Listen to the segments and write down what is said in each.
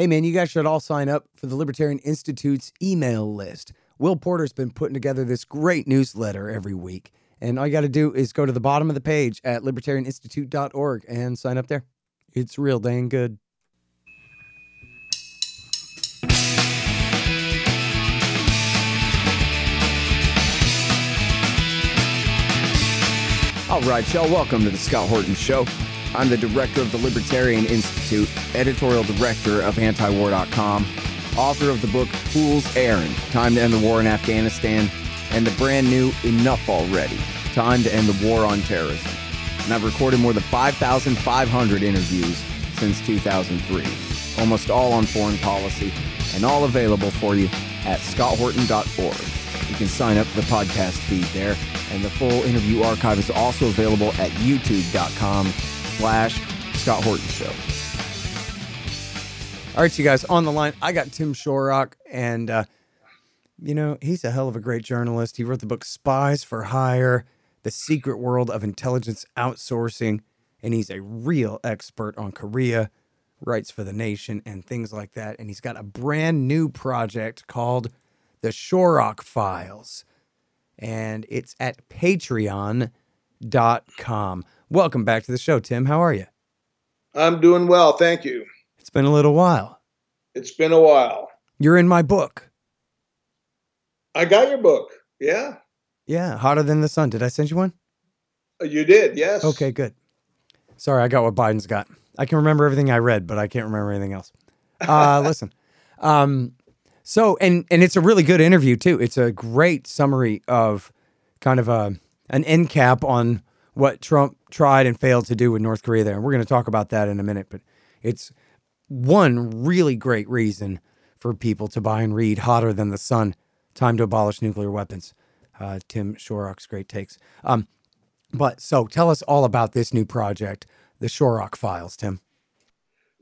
Hey, man, you guys should all sign up for the Libertarian Institute's email list. Will Porter's been putting together this great newsletter every week. And all you got to do is go to the bottom of the page at libertarianinstitute.org and sign up there. It's real dang good. All right, y'all, welcome to the Scott Horton Show. I'm the director of the Libertarian Institute, editorial director of antiwar.com, author of the book Fool's Errand Time to End the War in Afghanistan, and the brand new Enough Already Time to End the War on Terrorism. And I've recorded more than 5,500 interviews since 2003, almost all on foreign policy, and all available for you at scotthorton.org. You can sign up for the podcast feed there, and the full interview archive is also available at youtube.com slash Scott Horton Show. All right, you guys, on the line, I got Tim Shorrock, and, uh, you know, he's a hell of a great journalist. He wrote the book Spies for Hire, The Secret World of Intelligence Outsourcing, and he's a real expert on Korea, writes for The Nation, and things like that. And he's got a brand new project called The Shorrock Files, and it's at patreon.com. Welcome back to the show, Tim. How are you? I'm doing well, thank you. It's been a little while. It's been a while. You're in my book. I got your book. Yeah. Yeah, Hotter Than the Sun. Did I send you one? Uh, You did, yes. Okay, good. Sorry, I got what Biden's got. I can remember everything I read, but I can't remember anything else. Uh, listen. Um, so and and it's a really good interview too. It's a great summary of kind of a an end cap on what Trump tried and failed to do with North Korea there. And we're going to talk about that in a minute, but it's one really great reason for people to buy and read Hotter Than the Sun, Time to Abolish Nuclear Weapons. Uh, Tim Shorrock's great takes. Um, but so tell us all about this new project, the Shorrock Files, Tim.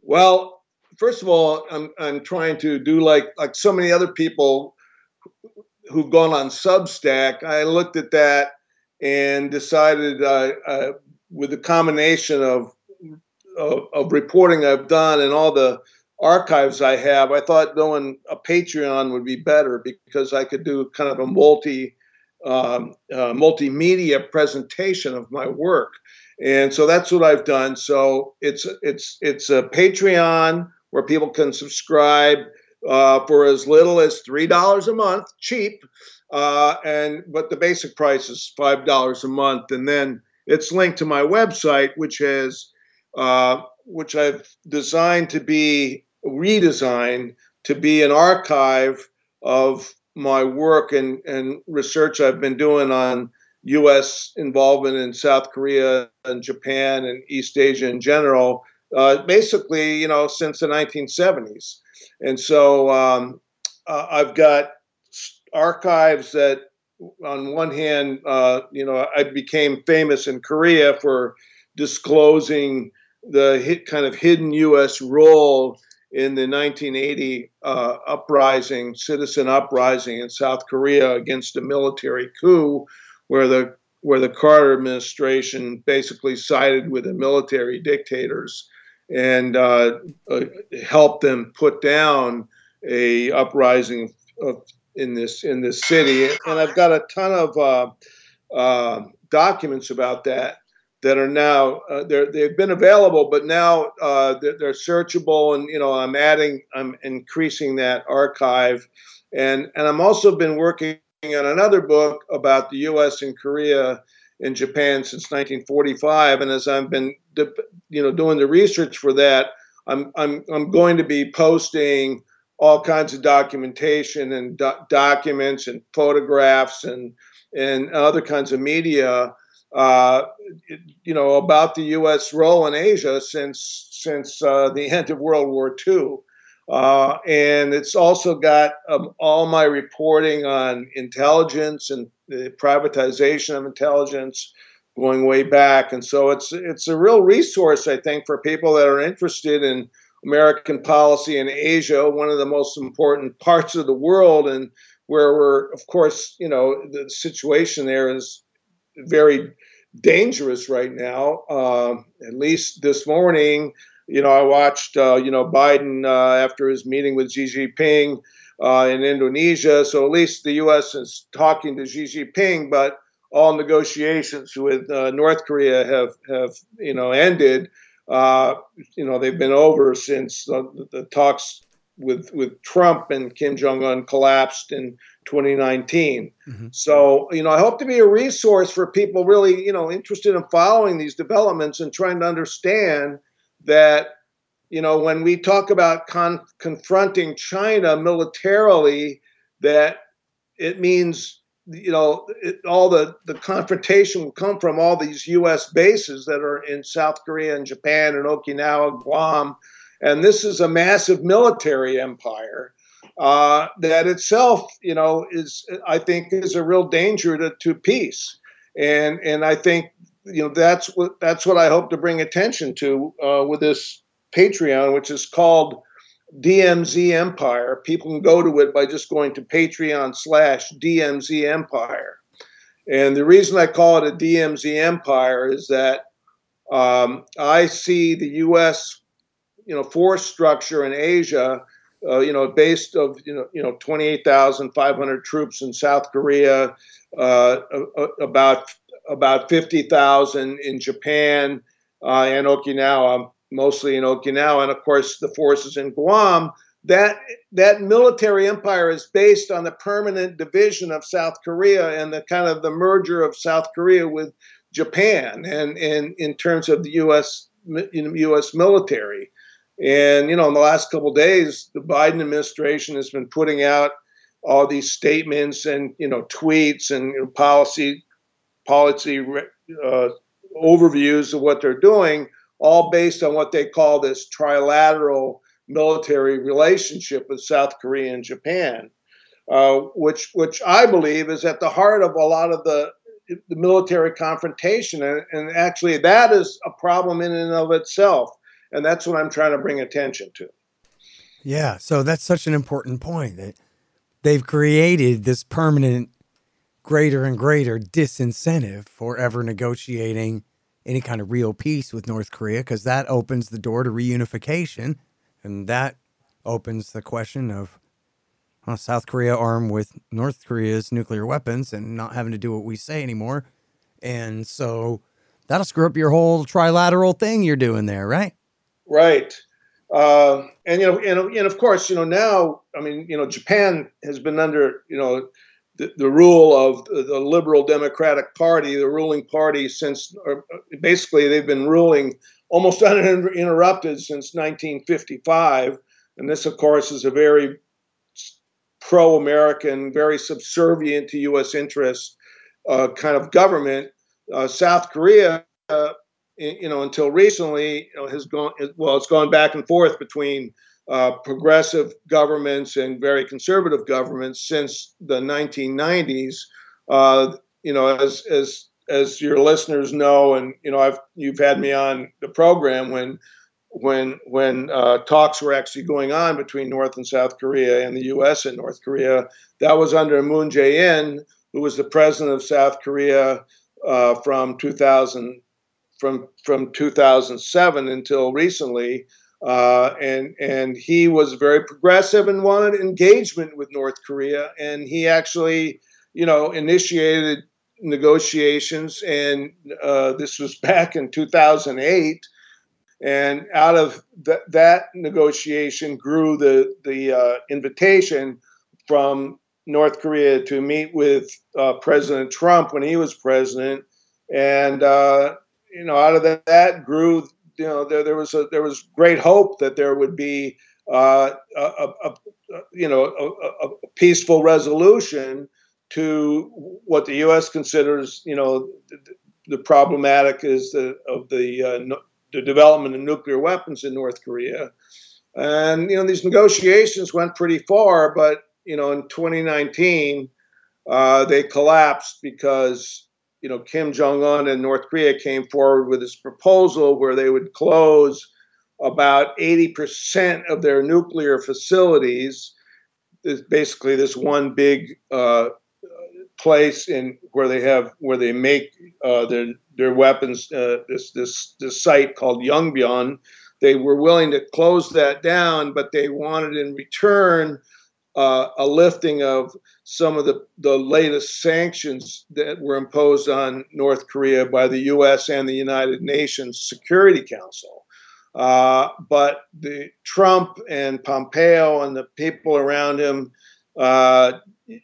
Well, first of all, I'm I'm trying to do like like so many other people who've gone on Substack. I looked at that and decided uh, uh, with the combination of, of of reporting I've done and all the archives I have, I thought doing a Patreon would be better because I could do kind of a multi um, uh, multimedia presentation of my work, and so that's what I've done. So it's it's it's a Patreon where people can subscribe uh, for as little as three dollars a month, cheap, uh, and but the basic price is five dollars a month, and then it's linked to my website, which has uh, which I've designed to be redesigned to be an archive of my work and, and research I've been doing on U.S. involvement in South Korea and Japan and East Asia in general, uh, basically, you know, since the 1970s. And so um, uh, I've got archives that, on one hand, uh, you know, I became famous in Korea for disclosing the hit, kind of hidden U.S. role in the 1980 uh, uprising, citizen uprising in South Korea against a military coup, where the where the Carter administration basically sided with the military dictators and uh, uh, helped them put down a uprising of, in this in this city. And I've got a ton of uh, uh, documents about that that are now uh, they've been available, but now uh, they're, they're, searchable, and you know I'm adding, I'm increasing that archive, and and I'm also been working on another book about the U.S. and Korea and Japan since 1945, and as I've been you know doing the research for that, I'm I'm I'm going to be posting all kinds of documentation and do- documents and photographs and and other kinds of media uh, you know, about the U.S. role in Asia since since uh, the end of World War II. Uh, and it's also got um, all my reporting on intelligence and the privatization of intelligence going way back. And so it's it's a real resource, I think, for people that are interested in American policy in Asia, one of the most important parts of the world, and where we're, of course, you know, the situation there is very dangerous right now. Uh, at least this morning, you know, I watched, uh, you know, Biden uh, after his meeting with Xi Jinping uh, in Indonesia. So at least the U.S. is talking to Xi Jinping, but all negotiations with uh, North Korea have have you know ended. Uh, you know, they've been over since the, the talks with with Trump and Kim Jong Un collapsed in 2019. Mm-hmm. So, you know, I hope to be a resource for people really, you know, interested in following these developments and trying to understand that, you know, when we talk about con- confronting China militarily, that it means, you know, it, all the, the confrontation will come from all these U.S. bases that are in South Korea and Japan and Okinawa, Guam. And this is a massive military empire uh, that itself, you know, is I think is a real danger to, to peace. And and I think you know that's what that's what I hope to bring attention to uh, with this Patreon, which is called DMZ Empire. People can go to it by just going to Patreon slash DMZ Empire. And the reason I call it a DMZ Empire is that um, I see the U.S. you know force structure in Asia uh, you know, based of you know, you know, 28,500 troops in South Korea, uh, about about 50,000 in Japan uh, and Okinawa, mostly in Okinawa, and of course the forces in Guam. That that military empire is based on the permanent division of South Korea and the kind of the merger of South Korea with Japan, and and in terms of the U.S. U.S. military. And you know, in the last couple days, the Biden administration has been putting out all these statements and you know tweets and you know, policy policy uh, overviews of what they're doing, all based on what they call this trilateral military relationship with South Korea and Japan, uh, which which I believe is at the heart of a lot of the the military confrontation, and, and actually that is a problem in and of itself. And that's what I'm trying to bring attention to. Yeah, so that's such an important point that they've created this permanent greater and greater disincentive for ever negotiating any kind of real peace with North Korea because that opens the door to reunification and that opens the question of well, South Korea armed with North Korea's nuclear weapons and not having to do what we say anymore. And so that'll screw up your whole trilateral thing you're doing there, right? Right. Uh, and you know, and, and of course, you know, now, I mean, you know, Japan has been under, you know, the, the rule of the Liberal Democratic Party, the ruling party since, basically, they've been ruling almost uninterrupted since 1955. And this, of course, is a very pro-American, very subservient to U.S. interests uh, kind of government. Uh, South Korea uh, you know, until recently, you know, has gone well. It's gone back and forth between uh, progressive governments and very conservative governments since the 1990s. Uh, you know, as as as your listeners know, and you know, I've you've had me on the program when when when uh, talks were actually going on between North and South Korea and the U.S. and North Korea. That was under Moon Jae-in, who was the president of South Korea uh, from 2000 from from 2007 until recently, uh, and and he was very progressive and wanted engagement with North Korea, and he actually, you know, initiated negotiations, and uh, this was back in 2008. And out of th- that negotiation grew the the uh, invitation from North Korea to meet with uh, President Trump when he was president, and uh, you know, out of that grew, you know, there, there was a, there was great hope that there would be, uh, a, a, you know, a, a, peaceful resolution to what the U.S. considers, you know, the, the problematic is the, of the uh, no, the development of nuclear weapons in North Korea, and you know these negotiations went pretty far, but you know in 2019 uh, they collapsed because you know, Kim Jong Un and North Korea came forward with this proposal where they would close about 80% of their nuclear facilities. Basically this one big uh, place in where they have where they make uh, their their weapons. Uh, this this this site called Yongbyon, they were willing to close that down, but they wanted in return uh, a lifting of some of the, the latest sanctions that were imposed on North Korea by the U.S. and the United Nations Security Council. Uh, but the Trump and Pompeo and the people around him uh,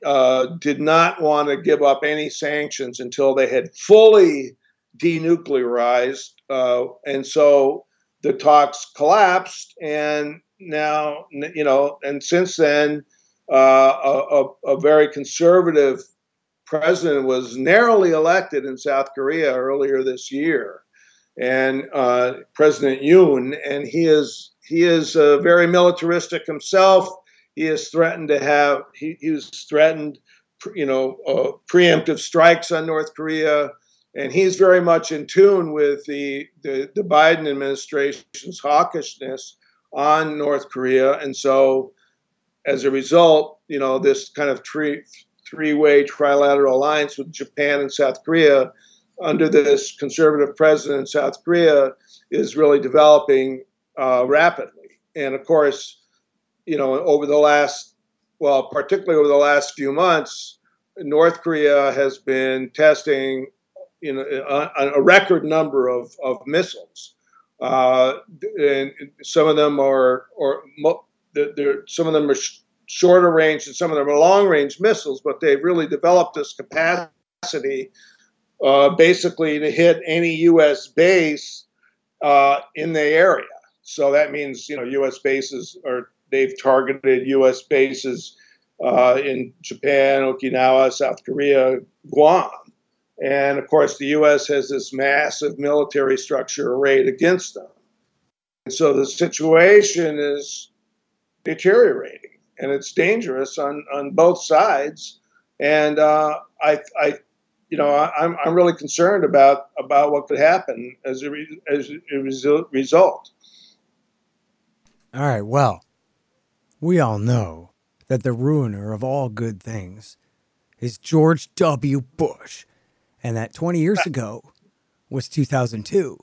uh, did not want to give up any sanctions until they had fully denuclearized, uh, and so the talks collapsed. And now, you know, and since then, uh, a, a, very conservative president was narrowly elected in South Korea earlier this year, and uh, President Yoon, and he is he is uh, very militaristic himself. He has threatened to have he, he was threatened, you know, uh, preemptive strikes on North Korea, and he's very much in tune with the the, the Biden administration's hawkishness on North Korea, and so as a result, you know, this kind of three three-way trilateral alliance with Japan and South Korea under this conservative president in South Korea is really developing uh, rapidly. And of course, you know, over the last, well, particularly over the last few months, North Korea has been testing, you know, a, a record number of, of missiles. Uh, and some of them are, or they're, some of them are sh- shorter range and some of them are long range missiles, but they've really developed this capacity uh, basically to hit any U.S. base uh, in the area. So that means, you know, U.S. bases are, they've targeted U.S. bases uh, in Japan, Okinawa, South Korea, Guam. And of course, the U.S. has this massive military structure arrayed against them. And so the situation is deteriorating and it's dangerous on, on both sides. And uh, I, I, you know, I, am I'm really concerned about about what could happen as a re, as a result. All right. Well, we all know that the ruiner of all good things is George W. Bush, and that 20 years ago was 2002,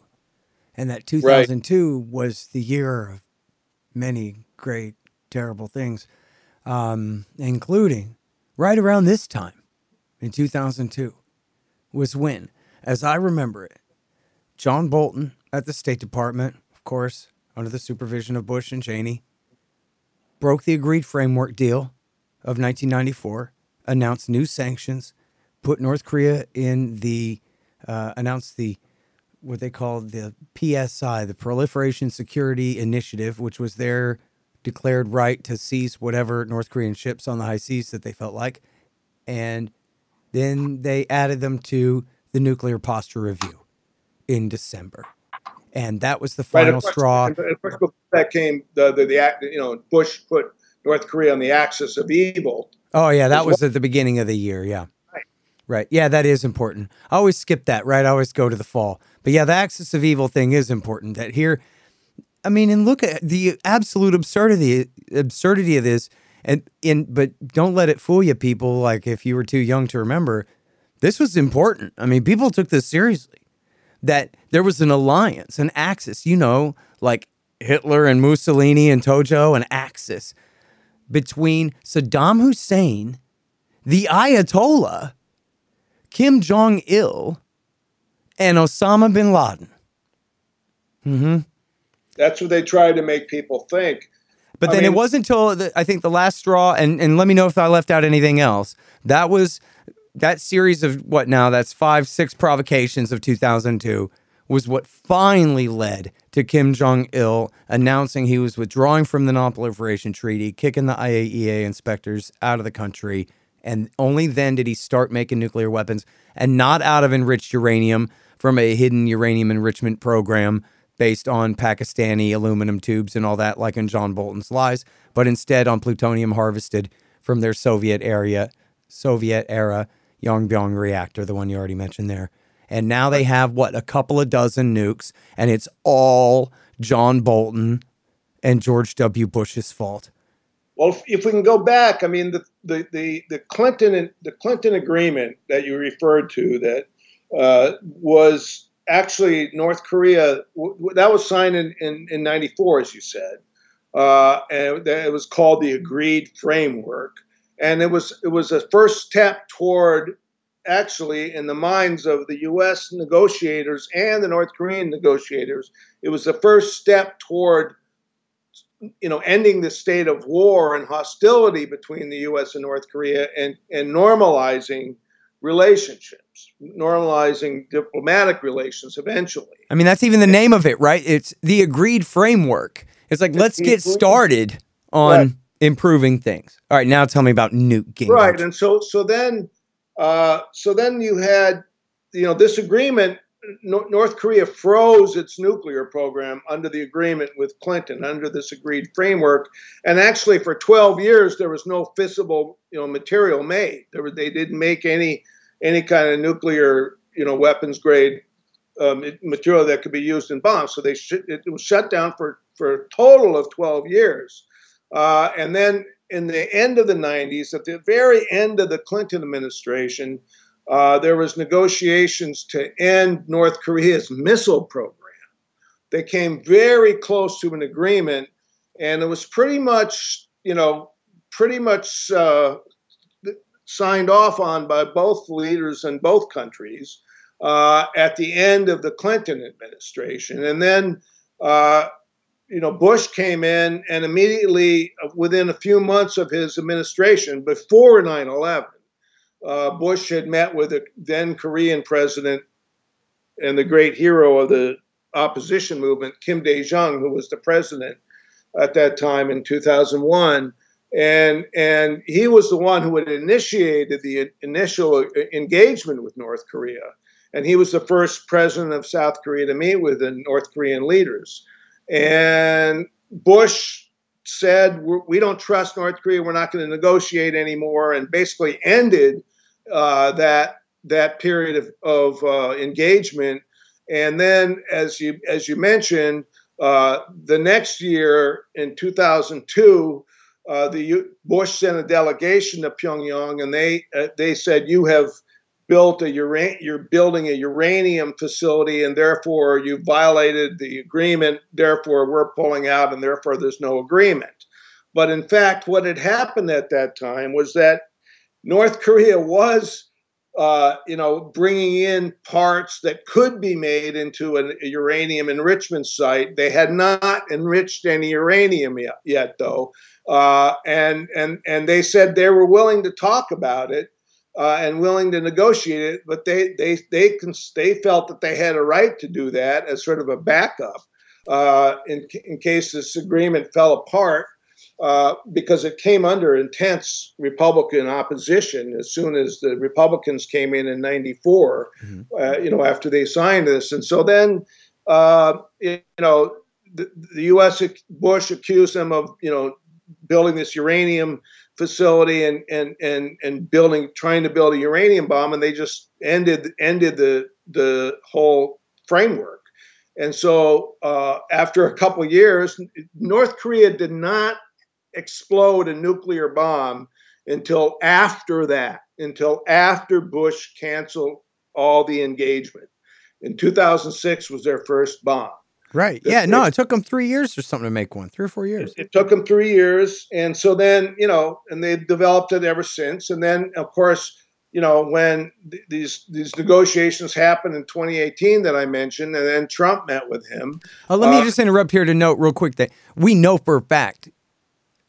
and that 2002 right. was the year of many great terrible things um, including right around this time in 2002, was when, as I remember it, John Bolton at the State Department, of course, under the supervision of Bush and Cheney, broke the agreed framework deal of 1994, announced new sanctions, put North Korea in the, uh, announced the, what they called the PSI, the Proliferation Security Initiative, which was their declared right to seize whatever North Korean ships on the high seas that they felt like. And then they added them to the nuclear posture review in December. And that was the final right, straw. that came the, the, the, you know, Bush put North Korea on the axis of evil. Oh, yeah. That was at the beginning of the year. Yeah. Right. Right. Yeah, that is important. I always skip that, right? I always go to the fall. But yeah, the axis of evil thing is important. That here I mean, and look at the absolute absurdity absurdity of this. And in but don't let it fool you, people. Like if you were too young to remember, this was important. I mean, people took this seriously. That there was an alliance, an axis, you know, like Hitler and Mussolini and Tojo, an axis between Saddam Hussein, the Ayatollah, Kim Jong Il, and Osama bin Laden. Mm-hmm. That's what they try to make people think. But I then mean, it wasn't until the, I think the last straw, and, and let me know if I left out anything else. That was that series of what now? That's five, six provocations of 2002 was what finally led to Kim Jong il announcing he was withdrawing from the Non-Proliferation Treaty, kicking the IAEA inspectors out of the country. And only then did he start making nuclear weapons and not out of enriched uranium from a hidden uranium enrichment program based on Pakistani aluminum tubes and all that, like in John Bolton's lies, but instead on plutonium harvested from their Soviet area, Soviet era Yongbyon reactor, the one you already mentioned there. And now they have what a couple of dozen nukes, and it's all John Bolton and George W. Bush's fault. Well, if we can go back, I mean, the the the, the Clinton the Clinton agreement that you referred to that uh, was actually, North Korea, w- that was signed in, in, in 94, as you said. Uh, and it was called the Agreed Framework. And it was, it was a first step toward actually, in the minds of the U.S. negotiators and the North Korean negotiators, it was the first step toward you know, ending the state of war and hostility between the U.S. and North Korea and, and normalizing relationships, normalizing diplomatic relations eventually. I mean, that's even the name of it, right? It's the agreed framework. It's like, let's get started on right. improving things. All right, now tell me about Newt Gingrich. Right, and so so then, uh, so then you had, you know, this agreement North Korea froze its nuclear program under the agreement with Clinton, under this agreed framework. And actually, for 12 years, there was no fissile, you know, material made. Were, they didn't make any any kind of nuclear, you know, weapons grade um, material that could be used in bombs. So they sh- it was shut down for for a total of 12 years. Uh, and then in the end of the 90s, at the very end of the Clinton administration, uh, there was negotiations to end North Korea's missile program. They came very close to an agreement, and it was pretty much, you know, pretty much uh, signed off on by both leaders in both countries uh, at the end of the Clinton administration. And then, uh, you know, Bush came in, and immediately, uh, within a few months of his administration, before 9 11, uh, Bush had met with the then Korean president and the great hero of the opposition movement, Kim Dae Jung, who was the president at that time in 2001. And, and he was the one who had initiated the initial engagement with North Korea. And he was the first president of South Korea to meet with the North Korean leaders. And Bush said, We don't trust North Korea. We're not going to negotiate anymore, and basically ended uh, that that period of, of uh, engagement. And then, as you as you mentioned, uh, the next year in 2002, uh, the Bush sent a delegation to Pyongyang, and they uh, they said you have built a uran- you're building a uranium facility, and therefore you violated the agreement. Therefore, we're pulling out, and therefore there's no agreement. But in fact, what had happened at that time was that North Korea was, uh, you know, bringing in parts that could be made into an, a uranium enrichment site. They had not enriched any uranium yet, yet though, uh, and and and they said they were willing to talk about it. Uh, and willing to negotiate it, but they they they they felt that they had a right to do that as sort of a backup uh, in in case this agreement fell apart. Uh, because it came under intense Republican opposition as soon as the Republicans came in in '94. Mm-hmm. Uh, you know, after they signed this, and so then, uh, you know, the, the, U.S. Bush accused them of you know building this uranium facility and and and and building trying to build a uranium bomb, and they just ended ended the the whole framework. And so, uh, after a couple years, North Korea did not explode a nuclear bomb until after that, until after Bush canceled all the engagement. In 2006 was their first bomb. Right. yeah. no, it took them three years or something to make one. Three or four years. It, it, took them three years, and so then you know, and they've developed it ever since. And then, of course, you know, when th- these these negotiations happened in 2018 that I mentioned, and then Trump met with him. Uh, let me uh, just interrupt here to note real quick that we know for a fact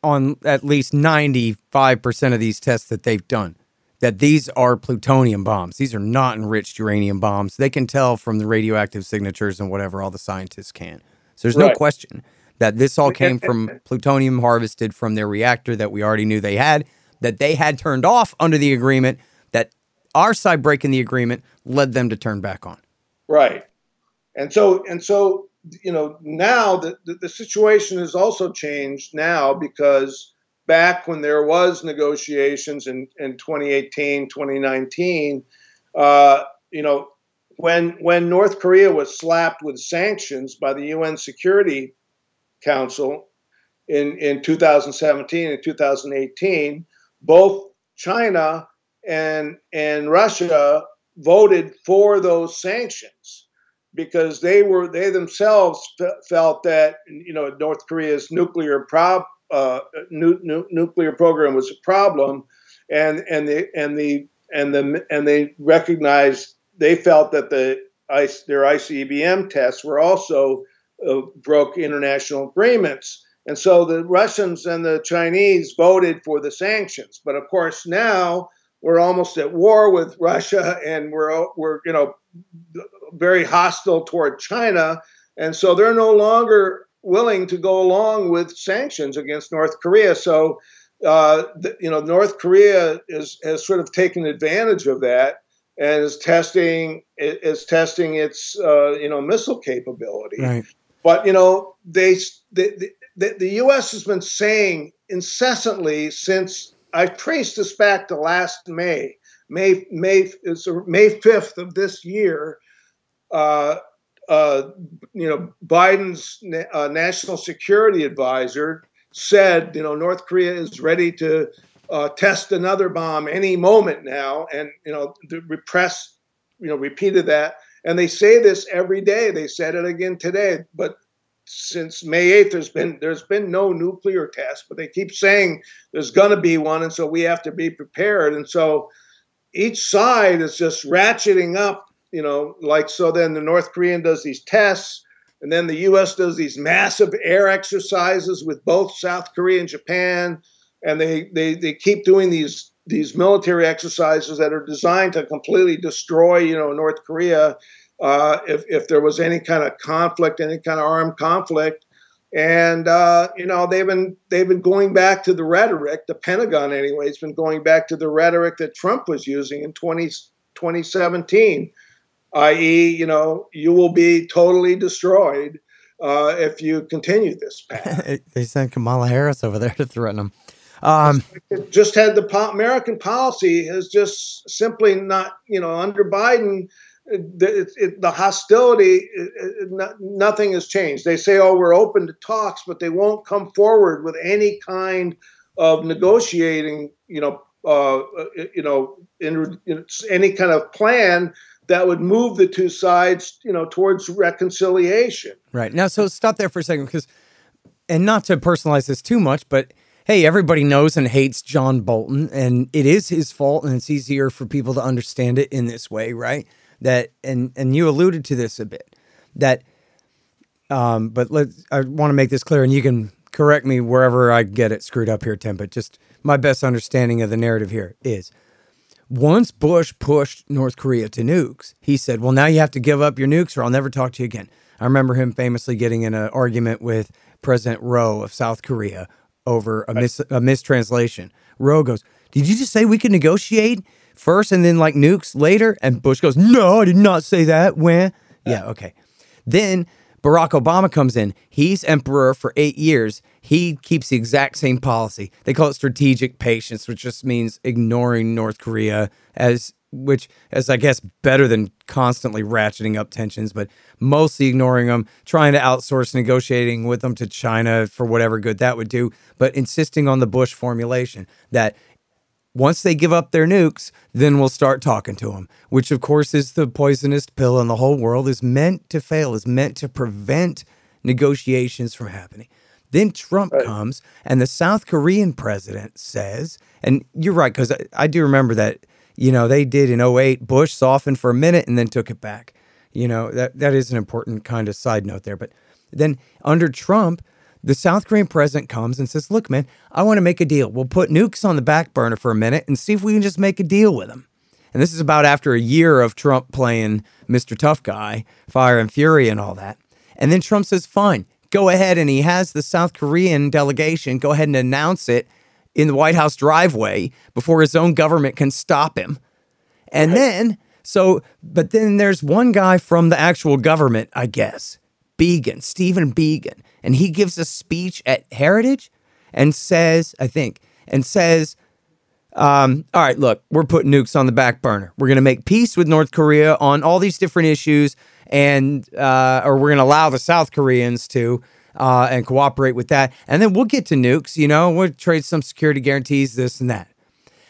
on at least 95% of these tests that they've done that these are plutonium bombs. These are not enriched uranium bombs. They can tell from the radioactive signatures and whatever all the scientists can. So there's right. no question that this all came from plutonium harvested from their reactor that we already knew they had, that they had turned off under the agreement, that our side breaking the agreement led them to turn back on. Right. And so and so you know, now the, the, the situation has also changed now because back when there was negotiations in, in 2018, 2019, uh, you know, when when North Korea was slapped with sanctions by the UN Security Council in, in 2017 and 2018, both China and and Russia voted for those sanctions. Because they were they themselves felt that you know North Korea's nuclear prob uh, nu- nu- nuclear program was a problem, and and the and the and the and they recognized they felt that the their ICBM tests were also uh, broke international agreements. And so the Russians and the Chinese voted for the sanctions. But of course, now we're almost at war with Russia and we're, we're you know, very hostile toward China. And so they're no longer willing to go along with sanctions against North Korea. So, uh, the, you know, North Korea is, has sort of taken advantage of that and is testing is testing its uh, you know missile capability. Right. But you know they the, the, the U.S. has been saying incessantly since I traced this back to last May, May May May fifth of this year. Uh, uh, you know, Biden's uh, national security advisor said, you know, North Korea is ready to uh, test another bomb any moment now, and you know the repress, you know, repeated that, and they say this every day. They said it again today, but since May 8th, there's been there's been no nuclear test, but they keep saying there's going to be one, and so we have to be prepared. And so each side is just ratcheting up, you know, like so. Then the North Korean does these tests, and then the U.S. does these massive air exercises with both South Korea and Japan and they, they, they keep doing these these military exercises that are designed to completely destroy, you know, North Korea uh, if, if there was any kind of conflict, any kind of armed conflict. And uh, you know they've been they've been going back to the rhetoric. The Pentagon, anyway, has been going back to the rhetoric that Trump was using in 20, 2017, i.e., you know, you will be totally destroyed uh, if you continue this path. they sent Kamala Harris over there to threaten them. Um, just had the po- American policy has just simply not, you know, under Biden, the, it, the hostility, uh, uh, it, nothing has changed. They say, oh, we're open to talks, but they won't come forward with any kind of negotiating, you know, uh, uh, you know, in, in any kind of plan that would move the two sides, you know, towards reconciliation. Right now, so stop there for a second because, and not to personalize this too much, but hey, everybody knows and hates John Bolton, and it is his fault, and it's easier for people to understand it in this way, right? That and and you alluded to this a bit that, um, but let I want to make this clear, and you can correct me wherever I get it screwed up here, Tim. But just my best understanding of the narrative here is. Once Bush pushed North Korea to nukes, he said, Well, now you have to give up your nukes or I'll never talk to you again. I remember him famously getting in an argument with President Roh of South Korea over a, mis- a mistranslation. Roh goes, Did you just say we could negotiate first and then like nukes later? And Bush goes, No, I did not say that. When? Yeah, okay. Then Barack Obama comes in. He's emperor for eight years. He keeps the exact same policy. They call it strategic patience, which just means ignoring North Korea as which is, I guess, better than constantly ratcheting up tensions, but mostly ignoring them, trying to outsource negotiating with them to China for whatever good that would do, but insisting on the Bush formulation that once they give up their nukes, then we'll start talking to them, which of course is the poisonous pill in the whole world, is meant to fail, is meant to prevent negotiations from happening. Then Trump right. comes and the South Korean president says, and you're right, because I, I do remember that you know, they did in 08. Bush softened for a minute and then took it back. You know, that, that is an important kind of side note there. But then under Trump, the South Korean president comes and says, Look, man, I want to make a deal. We'll put nukes on the back burner for a minute and see if we can just make a deal with them. And this is about after a year of Trump playing Mr. Tough Guy, Fire and Fury, and all that. And then Trump says, Fine, go ahead. And he has the South Korean delegation go ahead and announce it in the White House driveway before his own government can stop him. And right. then, so, but then there's one guy from the actual government, I guess, Biegun, Stephen Biegun, and he gives a speech at Heritage and says, I think, and says, um, all right, look, we're putting nukes on the back burner. We're going to make peace with North Korea on all these different issues, and uh, or we're going to allow the South Koreans to uh, and cooperate with that. And then we'll get to nukes, you know, we'll trade some security guarantees, this and that.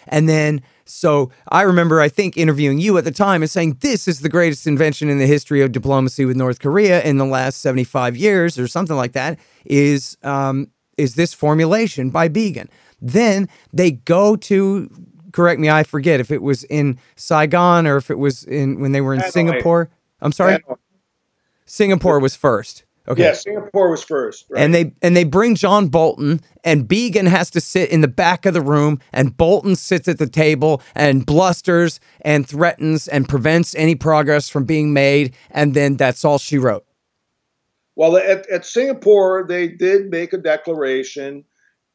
And then So I remember, I think, interviewing you at the time and saying, This is the greatest invention in the history of diplomacy with North Korea in the last 75 years or something like that. Is, um, is this formulation by Biegun? Then they go to, correct me, I forget if it was in Saigon or if it was in when they were in. Singapore. I'm sorry. Singapore was first. Okay. Yeah, Singapore was first. Right? And they and they bring John Bolton, and Biegun has to sit in the back of the room, and Bolton sits at the table and blusters and threatens and prevents any progress from being made, and then that's all she wrote. Well, at, at Singapore, they did make a declaration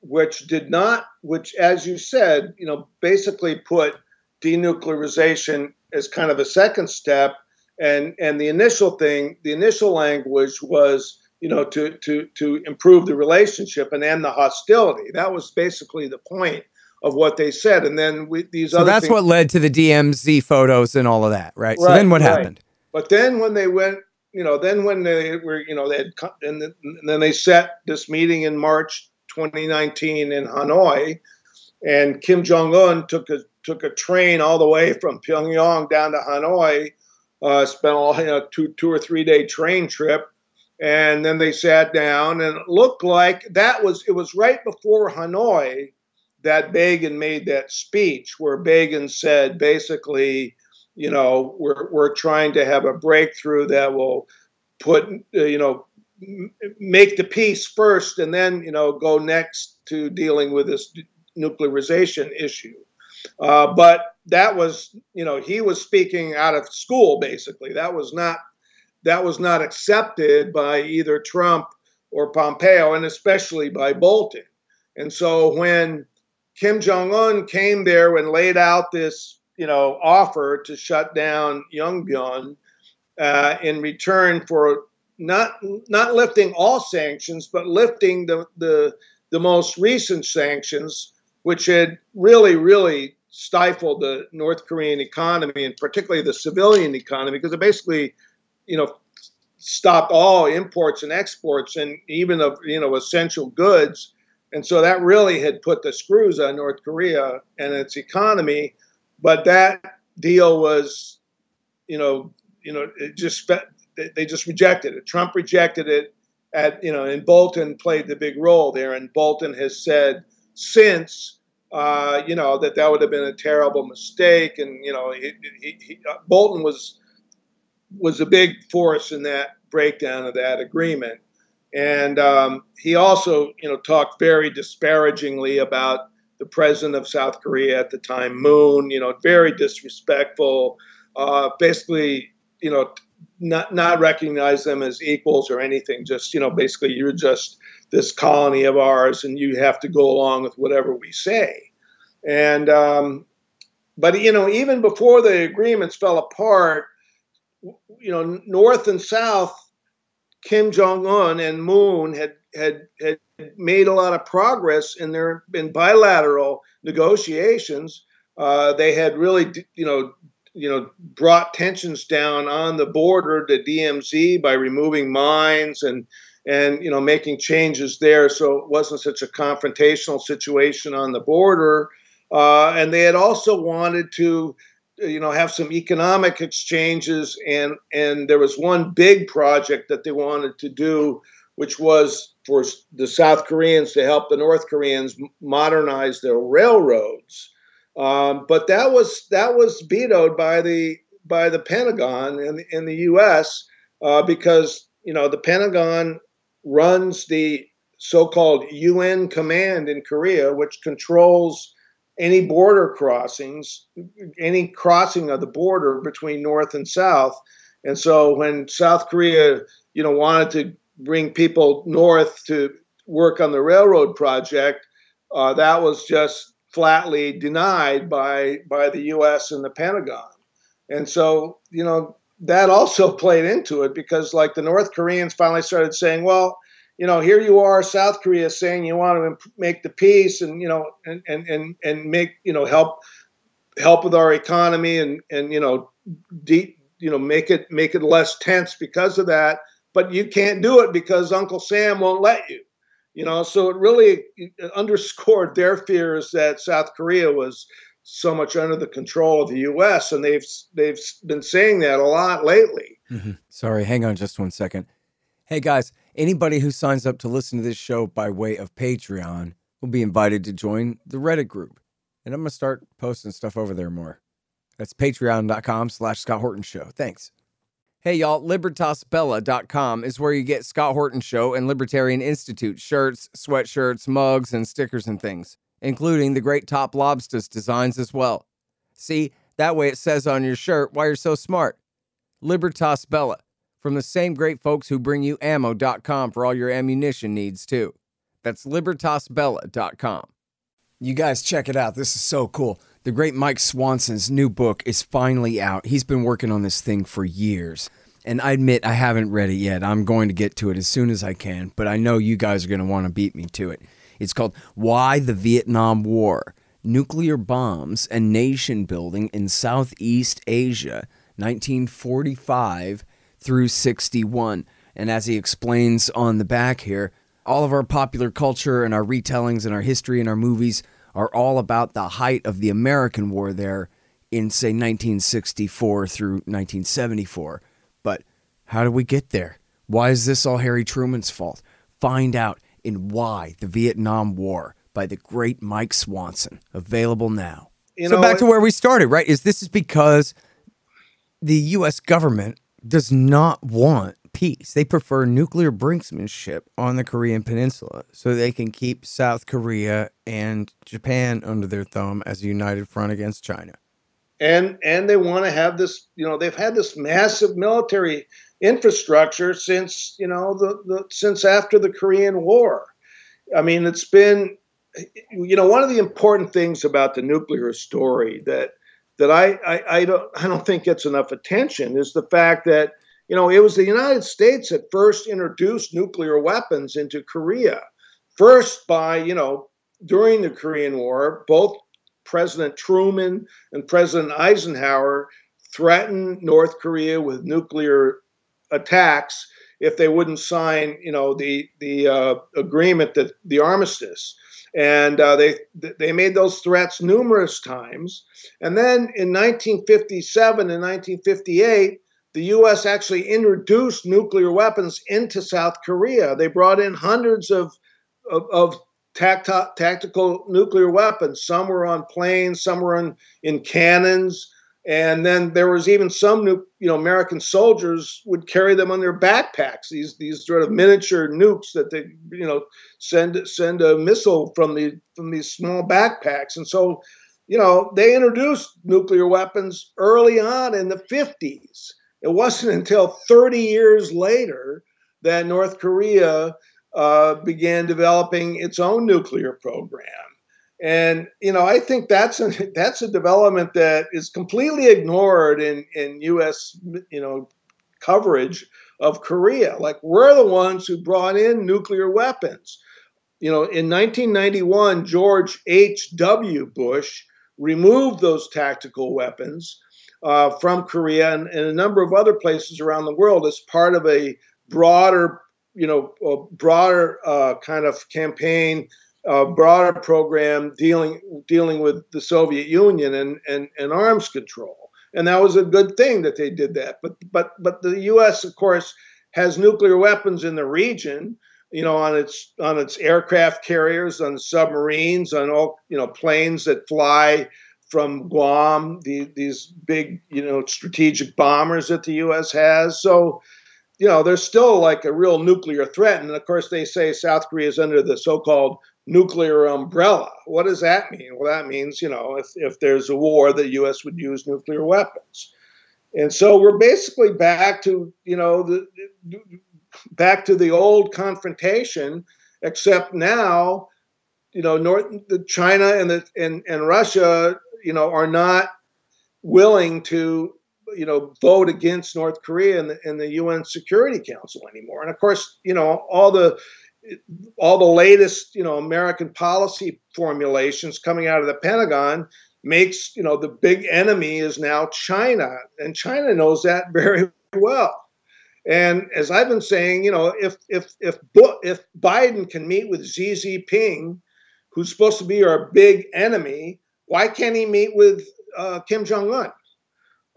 which did not, which, as you said, you know, basically put denuclearization as kind of a second step. And, and the initial thing, the initial language was, you know, to, to, to improve the relationship and end the hostility. That was basically the point of what they said. And then we, these other So other that's things, what led to the DMZ photos and all of that, right? so then what right. happened? But then when they went, you know, then when they were, you know, they had, and then, and then they set this meeting in March 2019 in Hanoi, and Kim Jong Un took a took a train all the way from Pyongyang down to Hanoi, uh, spent a you know two two or three day train trip, and then they sat down, and it looked like that was it was right before Hanoi that Biegun made that speech where Biegun said basically you know we're we're trying to have a breakthrough that will put uh, you know make the peace first and then you know go next to dealing with this nuclearization issue uh, but that was you know he was speaking out of school basically. That was not that was not accepted by either Trump or Pompeo and especially by Bolton. And so when Kim Jong Un came there and laid out this you know, offer to shut down Yongbyon uh, in return for not not lifting all sanctions, but lifting the the the most recent sanctions, which had really really stifled the North Korean economy and particularly the civilian economy because it basically, you know, stopped all imports and exports and even of you know essential goods. And so that really had put the screws on North Korea and its economy but that deal was, you know, you know, it just they- just rejected it. Trump rejected it, at you know, and Bolton played the big role there. And Bolton has said since, uh, you know, that that would have been a terrible mistake. And you know, he, he, he, uh, Bolton was was a big force in that breakdown of that agreement. And um, he also, you know, talked very disparagingly about the president of South Korea at the time, Moon, you know, very disrespectful, uh, basically, you know, not not recognize them as equals or anything. Just you know, basically, you're just this colony of ours, and you have to go along with whatever we say. And um, but you know, even before the agreements fell apart, you know, North and South, Kim Jong Un and Moon had had had made a lot of progress in their in bilateral negotiations. Uh, they had really, you know, you know, brought tensions down on the border to DMZ by removing mines and and you know making changes there, so it wasn't such a confrontational situation on the border. Uh, and they had also wanted to, you know, have some economic exchanges, and and there was one big project that they wanted to do, which was for the South Koreans to help the North Koreans modernize their railroads. Um, but that was that was vetoed by the by the Pentagon in, in the U.S. Uh, because you know the Pentagon runs the so-called UN command in Korea, which controls any border crossings, any crossing of the border between North and South. And so when South Korea, you know, wanted to bring people north to work on the railroad project, uh, that was just flatly denied by by the U.S. and the Pentagon. And so, you know, that also played into it because, like, the North Koreans finally started saying, "Well, you know, here you are, South Korea, saying you want to imp- make the peace and you know, and and and and make you know help help with our economy and and you know, deep you know, make it make it less tense because of that." But you can't do it because Uncle Sam won't let you you know so it really uh, underscored their fears that south korea was so much under the control of the U.S. and they've they've been saying that a lot lately. Mm-hmm. Sorry, hang on just one second. Hey guys, anybody who signs up to listen to this show by way of Patreon will be invited to join the Reddit group, and I'm gonna start posting stuff over there more. That's Patreon.com/slash Scott Horton Show. Thanks. Hey, y'all, LibertasBella.com is where you get Scott Horton Show and Libertarian Institute shirts, sweatshirts, mugs, and stickers and things, including the great Top Lobsters designs as well. See, that way it says on your shirt why you're so smart. Libertas Bella, from the same great folks who bring you ammo.com for all your ammunition needs, too. That's libertasbella.com. You guys check it out. This is so cool. The great Mike Swanson's new book is finally out. He's been working on this thing for years. And I admit I haven't read it yet. I'm going to get to it as soon as I can, but I know you guys are going to want to beat me to it. It's called Why the Vietnam War Nuclear Bombs and Nation Building in Southeast Asia, 1945 through 61. And as he explains on the back here, all of our popular culture and our retellings and our history and our movies are all about the height of the American war there in, say, 1964 through 1974. But how did we get there? Why is this all Harry Truman's fault? Find out in Why the Vietnam War by the great Mike Swanson. Available now. You so know, back to where we started, right? Is this is because the U.S. government does not want peace. They prefer nuclear brinksmanship on the Korean Peninsula so they can keep South Korea and Japan under their thumb as a united front against China. And and they want to have this, you know, they've had this massive military infrastructure since, you know, the, the since after the Korean War. I mean, it's been you know, one of the important things about the nuclear story that that I, I, I don't I don't think gets enough attention is the fact that you know, it was the United States that first introduced nuclear weapons into Korea. First, by, you know, during the Korean War, both President Truman and President Eisenhower threatened North Korea with nuclear attacks if they wouldn't sign, you know, the the uh, agreement that the armistice. And uh, they they made those threats numerous times. And then in 1957 and 1958, the U.S. actually introduced nuclear weapons into South Korea. They brought in hundreds of of, of tacti- tactical nuclear weapons. Some were on planes, some were in, in cannons, and then there was even some nu- you know American soldiers would carry them on their backpacks. These these sort of miniature nukes that they you know send send a missile from the from these small backpacks, and so you know they introduced nuclear weapons early on in the 50s it wasn't until 30 years later that North Korea uh, began developing its own nuclear program. And you know, I think that's a that's a development that is completely ignored in in U.S. you know coverage of Korea. Like we're the ones who brought in nuclear weapons. You know, in 1991, George H. W. Bush removed those tactical weapons uh, from Korea and, and, a number of other places around the world as part of a broader, you know, broader uh, kind of campaign, uh, broader program dealing dealing with the Soviet Union and, and, and arms control. And that was a good thing that they did that. But but but the U.S. of course has nuclear weapons in the region you know, on its on its aircraft carriers, on submarines, on all you know planes that fly from Guam, the, these big, you know, strategic bombers that the U.S. has. So, you know, there's still like a real nuclear threat. And of course, they say South Korea is under the so called nuclear umbrella. What does that mean? Well, that means, you know, if, if there's a war, the U.S. would use nuclear weapons. And so we're basically back to, you know, the, back to the old confrontation, except now, you know, North China and the and, and Russia you know, are not willing to, you know, vote against North Korea in the, in the UN Security Council anymore. And of course, you know, all the all the latest, you know, American policy formulations coming out of the Pentagon makes, you know, the big enemy is now China, and China knows that very well. And as I've been saying, you know, if if if if Biden can meet with Xi Jinping, who's supposed to be our big enemy, Why can't he meet with uh, Kim Jong Un?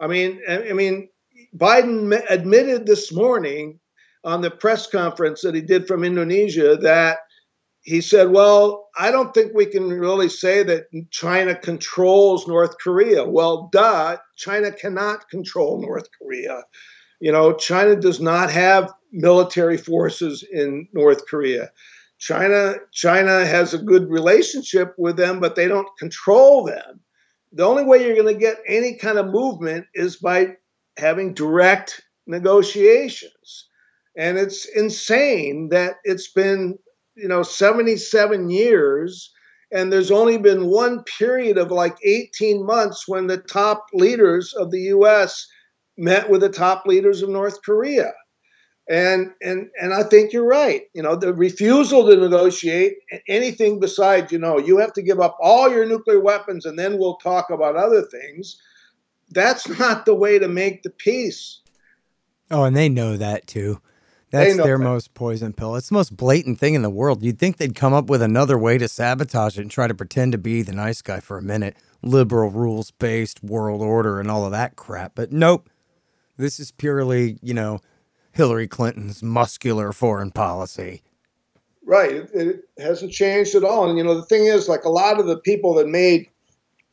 I mean, I, I mean, Biden admitted this morning on the press conference that he did from Indonesia that he said, Well, I don't think we can really say that China controls North Korea. Well, duh, China cannot control North Korea. You know, China does not have military forces in North Korea. China China has a good relationship with them, but they don't control them. The only way you're going to get any kind of movement is by having direct negotiations. And it's insane that it's been you know 77 years and there's only been one period of like 18 months when the top leaders of the US met with the top leaders of North Korea. And and and I think you're right. You know, the refusal to negotiate anything besides, you know, you have to give up all your nuclear weapons and then we'll talk about other things. That's not the way to make the peace. Oh, and they know that too. That's their that. most poison pill. It's the most blatant thing in the world. You'd think they'd come up with another way to sabotage it and try to pretend to be the nice guy for a minute. Liberal, rules based world order and all of that crap. But nope. This is purely, you know, Hillary Clinton's muscular foreign policy. Right. It, it hasn't changed at all. And, you know, the thing is, like a lot of the people that made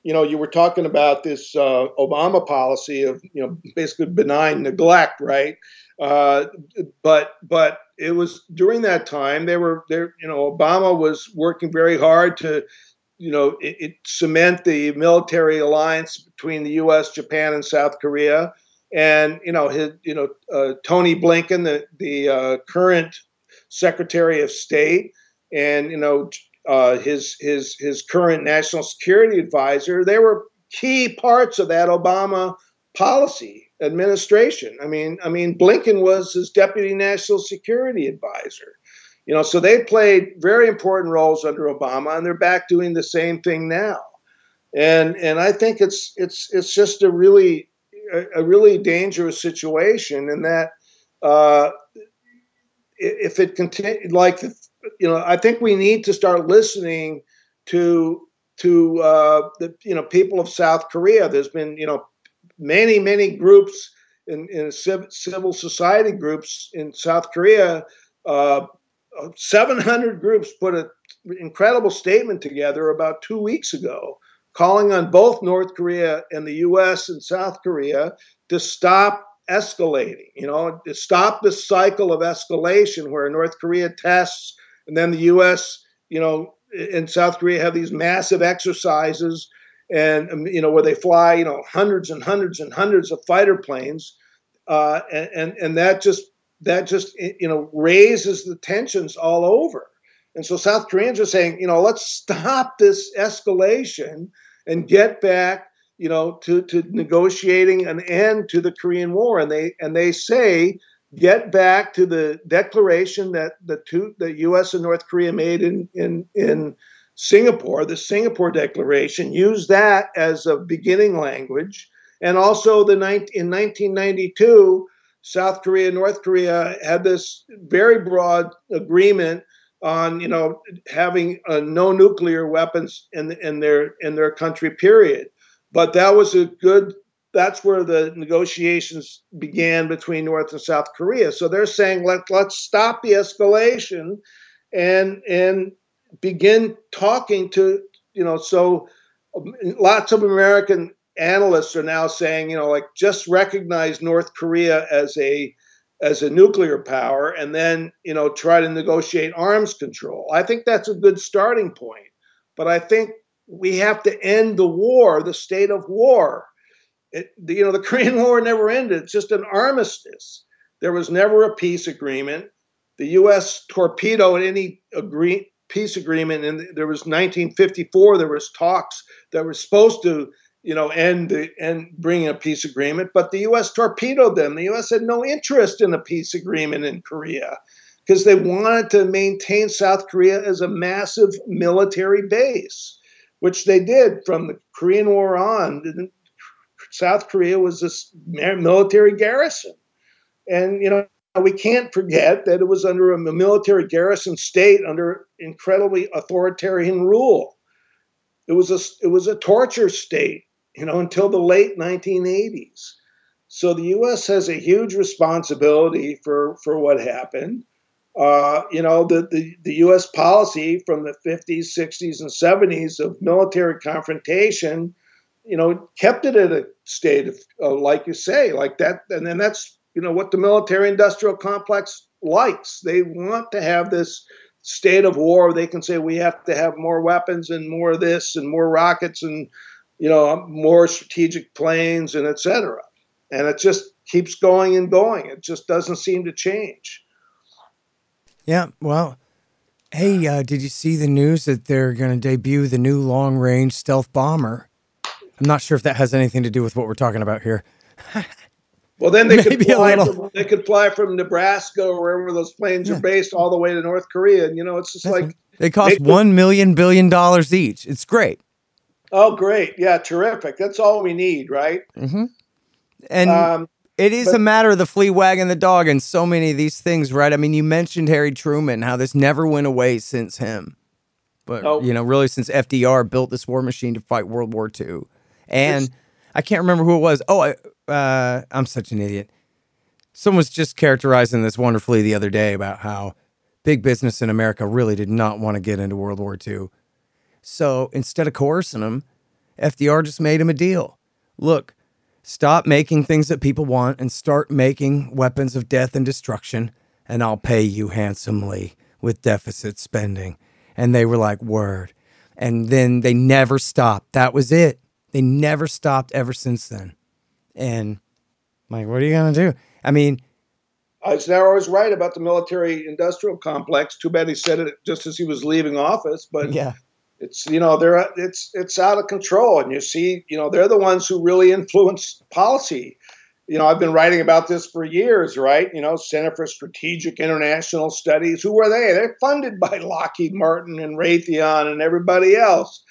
you know, you were talking about this uh, Obama policy of, you know, basically benign neglect, right? Uh, but but it was during that time they were there. You know, Obama was working very hard to, you know, it, it cement the military alliance between the U.S., Japan, and South Korea. And you know, his you know uh, Tony Blinken, the the uh, current Secretary of State, and you know uh, his his his current national security advisor. They were key parts of that Obama policy administration. I mean, I mean, Blinken was his deputy national security advisor. You know, so they played very important roles under Obama, and they're back doing the same thing now. And and I think it's it's it's just a really a, a really dangerous situation, in that uh, if it continues, like you know, I think we need to start listening to to uh, the you know people of South Korea. There's been you know many, many groups in, in civil society groups in South Korea, uh, 700 groups put an incredible statement together about two weeks ago, calling on both North Korea and the U.S. and South Korea to stop escalating. You know, to stop the cycle of escalation where North Korea tests and then the U.S. You know, and South Korea have these massive exercises and um, you know where they fly you know hundreds and hundreds and hundreds of fighter planes uh, and, and that just that just you know raises the tensions all over. And so south koreans are saying you know let's stop this escalation and get back you know to to negotiating an end to the korean war. And they and they say get back to the declaration that the two the us and north korea made in in in Singapore, the Singapore Declaration, used that as a beginning language. And also, the in 1992, South Korea, North Korea had this very broad agreement on, you know, having uh, no nuclear weapons in in their in their country. Period. But that was a good. That's where the negotiations began between North and South Korea. So they're saying let let's stop the escalation, and and begin talking to you know so um, lots of american analysts are now saying you know like just recognize north korea as a as a nuclear power and then you know try to negotiate arms control. I think that's a good starting point but i think we have to end the war the state of war. It, you know the korean war never ended. It's just an armistice. There was never a peace agreement. The us torpedoed any agree, peace agreement and there was 1954 there was talks that were supposed to you know end the and bring a peace agreement but the US torpedoed them. The US had no interest in a peace agreement in Korea because they wanted to maintain South Korea as a massive military base which they did from the Korean War on. South Korea was this military garrison. And you know we can't forget that it was under a military garrison state under incredibly authoritarian rule. it was a it was a torture state, you know, until the late 1980s. So the U.S. has a huge responsibility for for what happened. Uh, you know, the, the, the U.S. policy from the 50s, 60s, and 70s of military confrontation, you know, kept it at a state of, uh, like you say, like that. And then that's, you know, what the military industrial complex likes. They want to have this state of war. They can say we have to have more weapons and more of this and more rockets and, you know, more strategic planes and etc. And it just keeps going and going. It just doesn't seem to change. Yeah, well, hey, uh, did you see the news that they're going to debut the new long range stealth bomber? I'm not sure if that has anything to do with what we're talking about here. well, then they could, fly from, they could fly from Nebraska or wherever those planes yeah. are based all the way to North Korea. And, you know, it's just That's like. They cost $1 million billion dollars each. It's great. Oh, great. Yeah, terrific. That's all we need, right? Mm-hmm. And um, it is but, a matter of the flea wagging the dog and so many of these things, right? I mean, you mentioned Harry Truman, how this never went away since him. But, oh. you know, really since FDR built this war machine to fight World War II. And I can't remember who it was. Oh, I, uh, I'm such an idiot. Someone was just characterizing this wonderfully the other day about how big business in America really did not want to get into World War II. So instead of coercing them, FDR just made him a deal. Look, Stop making things that people want and start making weapons of death and destruction, and I'll pay you handsomely with deficit spending. And they were like, Word. And then they never stopped. That was it. They never stopped ever since then. And I'm like, what are you going to do? I mean, Eisenhower was right about the military industrial complex. Too bad he said it just as he was leaving office. But yeah, it's you know they're it's it's out of control and you see you know they're the ones who really influence policy you know i've been writing about this for years right you know center for strategic international studies who are they they're funded by lockheed martin and raytheon and everybody else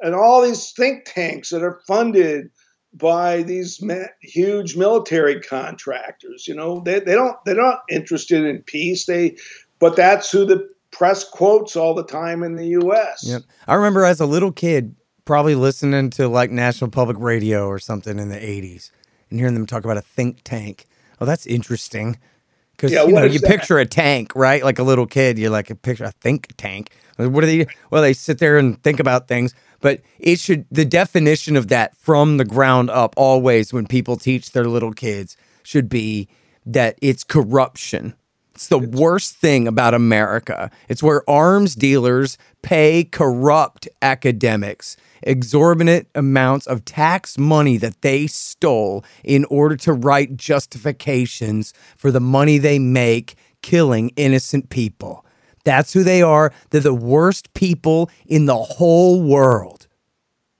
and all these think tanks that are funded by these huge military contractors you know they, they don't they're not interested in peace they but that's who the press quotes all the time in the U.S. Yep. I remember as a little kid probably listening to like National Public Radio or something in the 80s and hearing them talk about a think tank. Oh, that's interesting. Because yeah, you know you that? picture a tank, right? Like a little kid, you're like a picture a think tank. What do they? Well, they sit there and think about things, but it should the definition of that from the ground up always when people teach their little kids should be that it's corruption it's the worst thing about America. It's where arms dealers pay corrupt academics exorbitant amounts of tax money that they stole in order to write justifications for the money they make killing innocent people. That's who they are. They're the worst people in the whole world.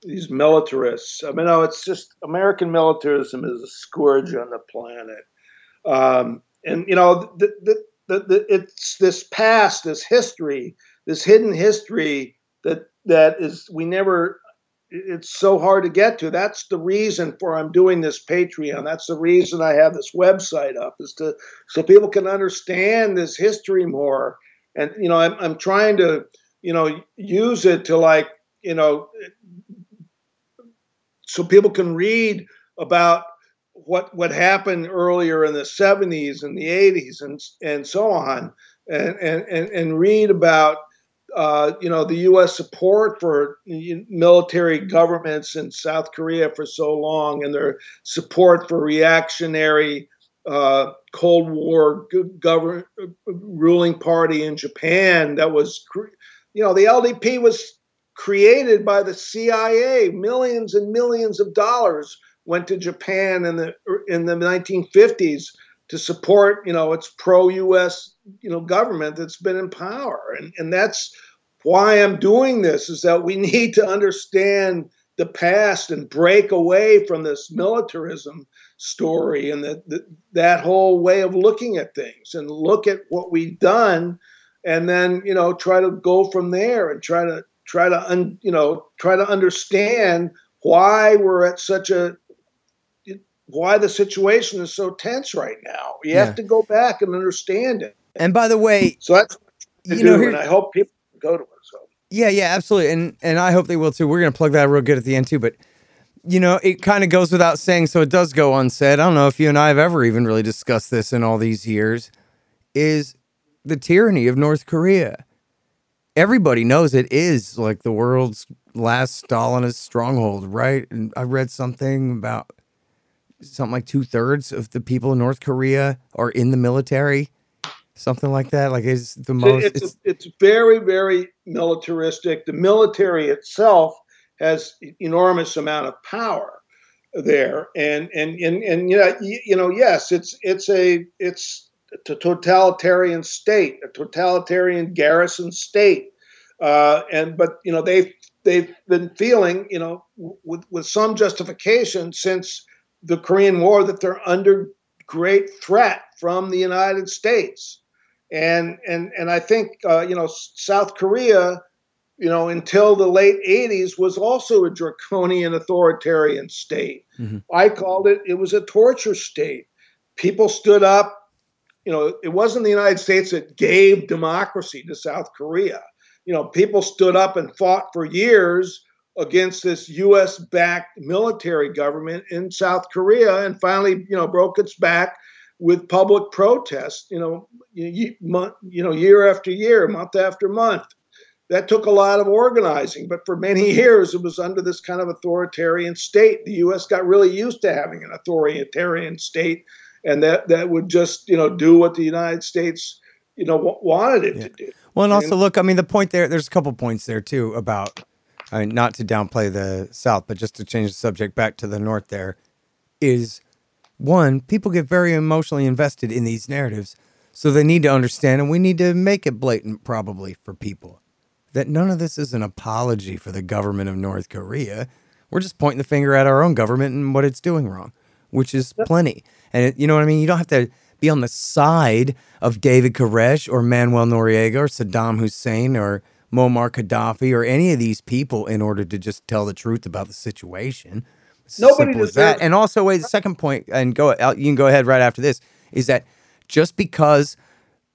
These militarists. I mean, no, it's just American militarism is a scourge on the planet. Um, and you know the, the, the, the, it's this past this history this hidden history that that is we never it's so hard to get to that's the reason for i'm doing this patreon that's the reason i have this website up is to so people can understand this history more and you know i'm, I'm trying to you know use it to like you know so people can read about what what happened earlier in the 70s and the 80s and and so on and and and, read about uh, you know the U.S. support for military governments in South Korea for so long, and their support for reactionary uh, Cold War government ruling party in Japan. That was, you know, the LDP was created by the CIA, millions and millions of dollars went to Japan in the in the 1950s to support you know its pro-U.S. you know government that's been in power, and and that's why I'm doing this is that we need to understand the past and break away from this militarism story and that that whole way of looking at things and look at what we've done and then you know try to go from there and try to try to un, you know try to understand why we're at such a why the situation is so tense right now. You yeah. have to go back and understand it. And by the way, so that's you know, and I hope people go to it. So Yeah, yeah, absolutely. And and I hope they will too. We're gonna plug that real good at the end too, but you know, it kind of goes without saying, so it does go unsaid. I don't know if you and I have ever even really discussed this in all these years. Is the tyranny of North Korea. Everybody knows it is like the world's last Stalinist stronghold, right? And I read something about something like two thirds of the people in North Korea are in the military, something like that. Like it's the most. It's, it's, it's very very militaristic. The military itself has enormous amount of power there, and and and and you know you know yes, it's it's a it's a totalitarian state, a totalitarian garrison state, uh, and but you know they've they've been feeling you know with with some justification since the Korean War that they're under great threat from the United States, and and and I think uh, you know South Korea, you know until the late '80s was also a draconian authoritarian state. Mm-hmm. I called it it was a torture state. People stood up. You know, it wasn't the United States that gave democracy to South Korea. You know, people stood up and fought for years against this U.S. backed military government in South Korea, and finally, you know, broke its back with public protest. You know, you, you know, year after year, month after month. That took a lot of organizing, but for many years it was under this kind of authoritarian state. The U.S. got really used to having an authoritarian state, and that that would just you know do what the United States you know wanted it yeah. to do. Well, and also look, I mean, the point there, there's a couple points there too about I mean, not to downplay the South, but just to change the subject back to the North, there is one, people get very emotionally invested in these narratives. So they need to understand, and we need to make it blatant probably for people that none of this is an apology for the government of North Korea. We're just pointing the finger at our own government and what it's doing wrong, which is plenty. And it, you know what I mean? You don't have to be on the side of David Koresh or Manuel Noriega or Saddam Hussein or Muammar Gaddafi or any of these people in order to just tell the truth about the situation. It's Nobody does that. And also, wait, the second point, and go, you can go ahead right after this, is that just because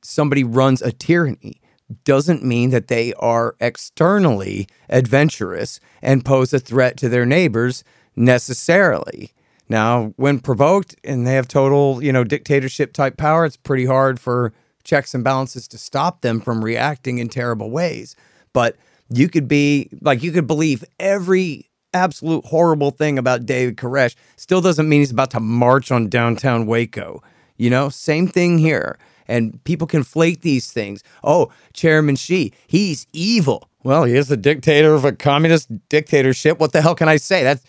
somebody runs a tyranny doesn't mean that they are externally adventurous and pose a threat to their neighbors necessarily. Now, when provoked and they have total, you know, dictatorship type power, it's pretty hard for checks and balances to stop them from reacting in terrible ways. But you could be like, you could believe every absolute horrible thing about David Koresh, still doesn't mean he's about to march on downtown Waco. You know, same thing here. And people conflate these things. Oh, Chairman Xi, he's evil. Well, he is the dictator of a communist dictatorship. What the hell can I say? That's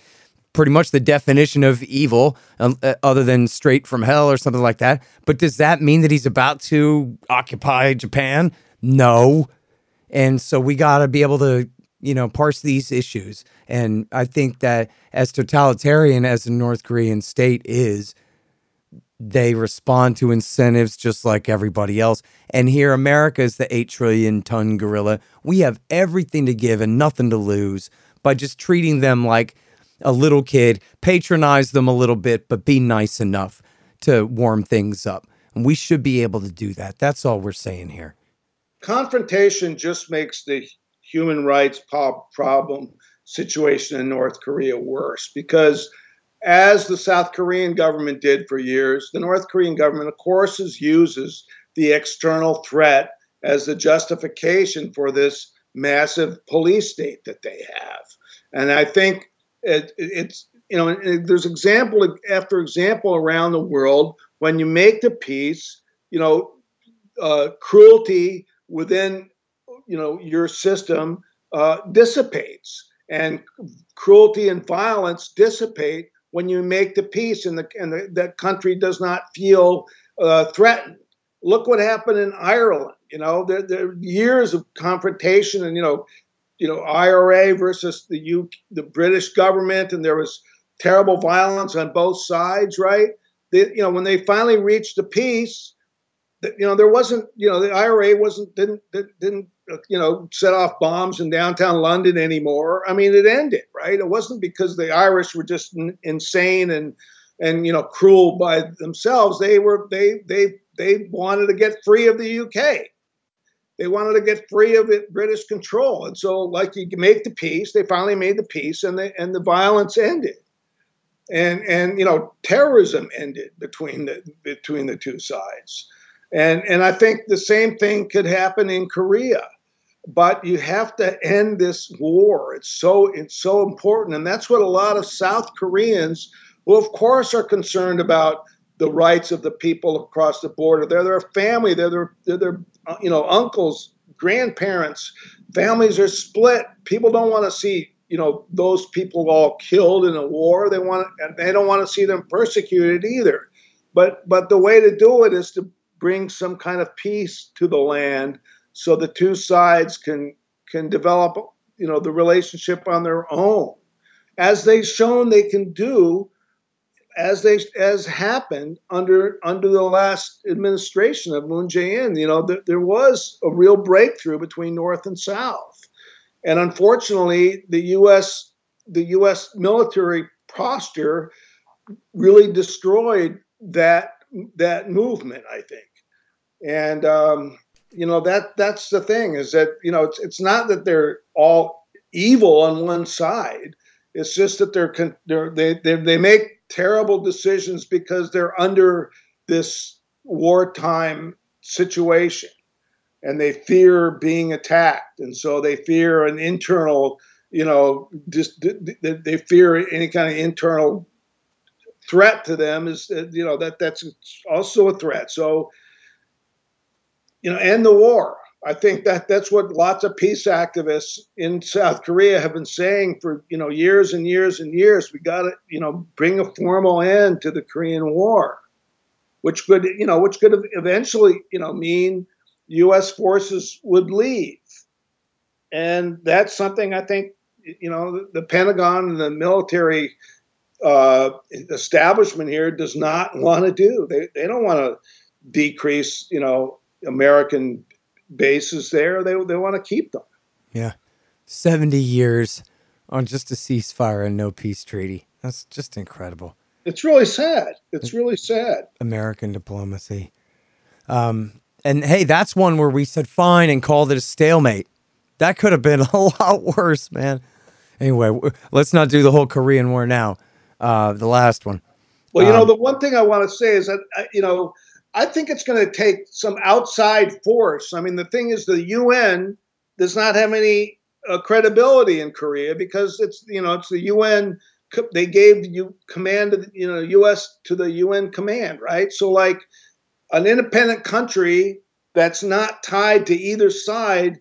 pretty much the definition of evil, um, uh, other than straight from hell or something like that. But does that mean that he's about to occupy Japan? No. And so we got to be able to, you know, parse these issues. And I think that as totalitarian as the North Korean state is, they respond to incentives just like everybody else. And here, America is the 8 trillion ton gorilla. We have everything to give and nothing to lose by just treating them like a little kid, patronize them a little bit, but be nice enough to warm things up. And we should be able to do that. That's all we're saying here. Confrontation just makes the human rights problem situation in North Korea worse because, as the South Korean government did for years, the North Korean government, of course, uses the external threat as the justification for this massive police state that they have. And I think it, it's you know there's example after example around the world when you make the peace you know uh, cruelty within you know your system uh, dissipates and cruelty and violence dissipate when you make the peace and the and the, that country does not feel uh, threatened look what happened in ireland you know there, there years of confrontation and you know you know IRA versus the U, the British government, and there was terrible violence on both sides, right? They, you know, when they finally reached a peace, you know, there wasn't, you know, the IRA wasn't didn't didn't you know set off bombs in downtown London anymore. I mean, it ended, right? It wasn't because the Irish were just insane and and you know cruel by themselves. They were they they they wanted to get free of the UK they wanted to get free of it, British control. And so, like you make the peace, they finally made the peace, and the and the violence ended, and and you know terrorism ended between the between the two sides, and and I think the same thing could happen in Korea, but you have to end this war. It's so it's so important, and that's what a lot of South Koreans, who of course are concerned about the rights of the people across the border. They're their family. They're their, they're their uh, you know uncles, grandparents. Families are split. People don't want to see you know those people all killed in a war. They want and they don't want to see them persecuted either. But but the way to do it is to bring some kind of peace to the land, so the two sides can can develop you know the relationship on their own, as they've shown they can do as they as happened under under the last administration of Moon Jae-in. You know, there, there was a real breakthrough between North and South, and unfortunately, the U.S. the U.S. military posture really destroyed that that movement. I think, and um, you know that that's the thing is that you know it's it's not that they're all evil on one side. It's just that they're, they're they, they they make terrible decisions because they're under this wartime situation and they fear being attacked and so they fear an internal you know just they fear any kind of internal threat to them is you know that that's also a threat so you know end the war I think that that's what lots of peace activists in South Korea have been saying for you know years and years and years. We got to you know bring a formal end to the Korean War, which could you know which could eventually you know mean U.S. forces would leave, and that's something I think you know the, Pentagon and the military uh, establishment here does not want to do. They they don't want to decrease you know American bases there. They they want to keep them. Yeah, seventy years on just a ceasefire and no peace treaty. That's just incredible. It's really sad. It's really sad. American diplomacy. Um, and hey, that's one where we said fine and called it a stalemate. That could have been a lot worse, man. Anyway, let's not do the whole Korean War now. Uh, the last one. Well, you um, know, the one thing I want to say is that, uh, you know, I think it's going to take some outside force. I mean, the thing is, the UN does not have any uh, credibility in Korea because it's you know it's the UN. They gave you command of you know U.S. to the UN command, right? So like an independent country that's not tied to either side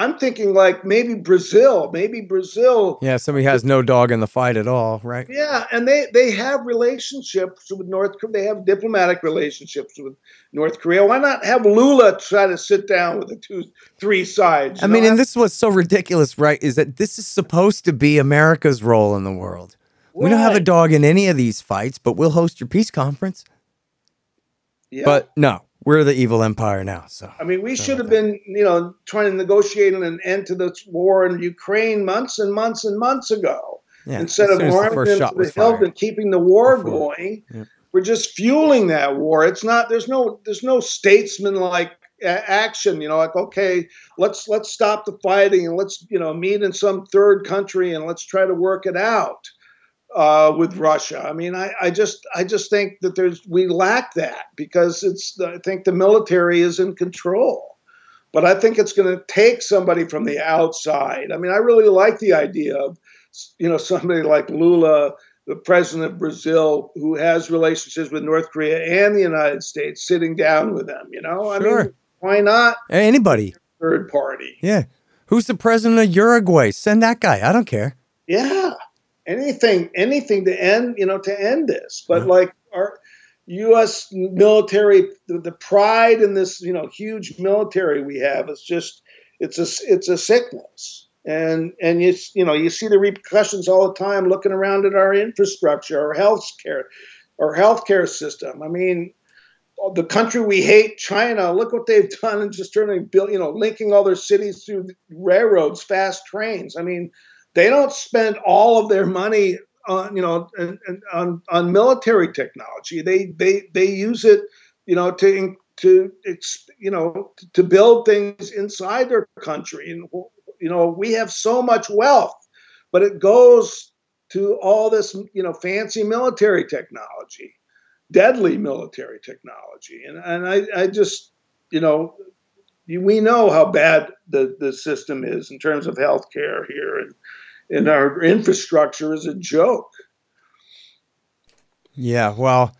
I'm thinking like maybe Brazil, maybe Brazil. Yeah, somebody has no dog in the fight at all, right? Yeah, and they they have relationships with North Korea. They have diplomatic relationships with North Korea. Why not have Lula try to sit down with the two, three sides? I mean, and this was so ridiculous, right? Is that this is supposed to be America's role in the world? Right. We don't have a dog in any of these fights, but we'll host your peace conference. Yeah. But no, we're the evil empire now. So I mean, we should have been, you know, trying to negotiate an end to this war in Ukraine months and months and months ago. Yeah, Instead of arming them to the hilt and keeping the war Before. going, yeah. we're just fueling that war. It's not. There's no. There's no statesman like action. You know, like okay, let's let's stop the fighting and let's you know meet in some third country and let's try to work it out uh, with Russia. I mean, I, I just I just think that there's we lack that because it's I think the military is in control, but I think it's going to take somebody from the outside. I mean, I really like the idea of you know somebody like Lula, the president of Brazil, who has relationships with North Korea and the United States, sitting down with them. You know, sure. I mean, why not anybody third party? Yeah, who's the president of Uruguay? Send that guy. I don't care. Yeah anything anything to end you know to end this. But like our us military the, the, pride in this you know huge military we have is just it's a it's a sickness. And and you you know you see the repercussions all the time looking around at our infrastructure our health care our healthcare system. I mean the country we hate, China, look what they've done and just turning, you know, linking all their cities through railroads, fast trains. I mean, they don't spend all of their money on you know on on, on military technology. They they they use it you know to to you know to build things inside their country and you know we have so much wealth but it goes to all this you know fancy military technology deadly military technology and and i i just you know we know how bad the the system is in terms of healthcare here and and our infrastructure is a joke yeah well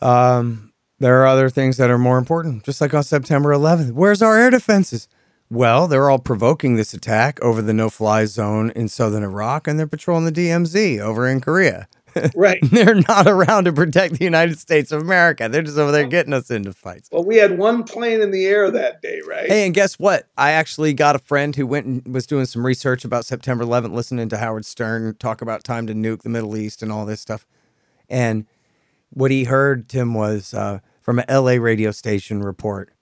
um there are other things that are more important, just like on September 11th. Where's our air defenses? Well, they're all provoking this attack over the no fly zone in southern Iraq, and they're patrolling the DMZ over in Korea. Right. they're not around to protect the United States of America. They're just over there getting us into fights. Well, we had one plane in the air that day, right? Hey, and guess what? I actually got a friend who went and was doing some research about September 11th, listening to Howard Stern talk about time to nuke the Middle East and all this stuff. And what he heard, Tim, was uh, from an LA radio station report